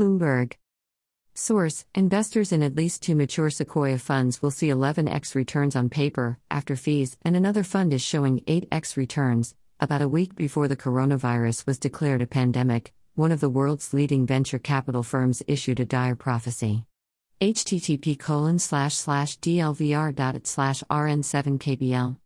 Bloomberg. Source Investors in at least two mature Sequoia funds will see 11x returns on paper, after fees, and another fund is showing 8x returns, about a week before the coronavirus was declared a pandemic. One of the world's leading venture capital firms issued a dire prophecy. http colon slash slash dlvr.it slash rn7kbl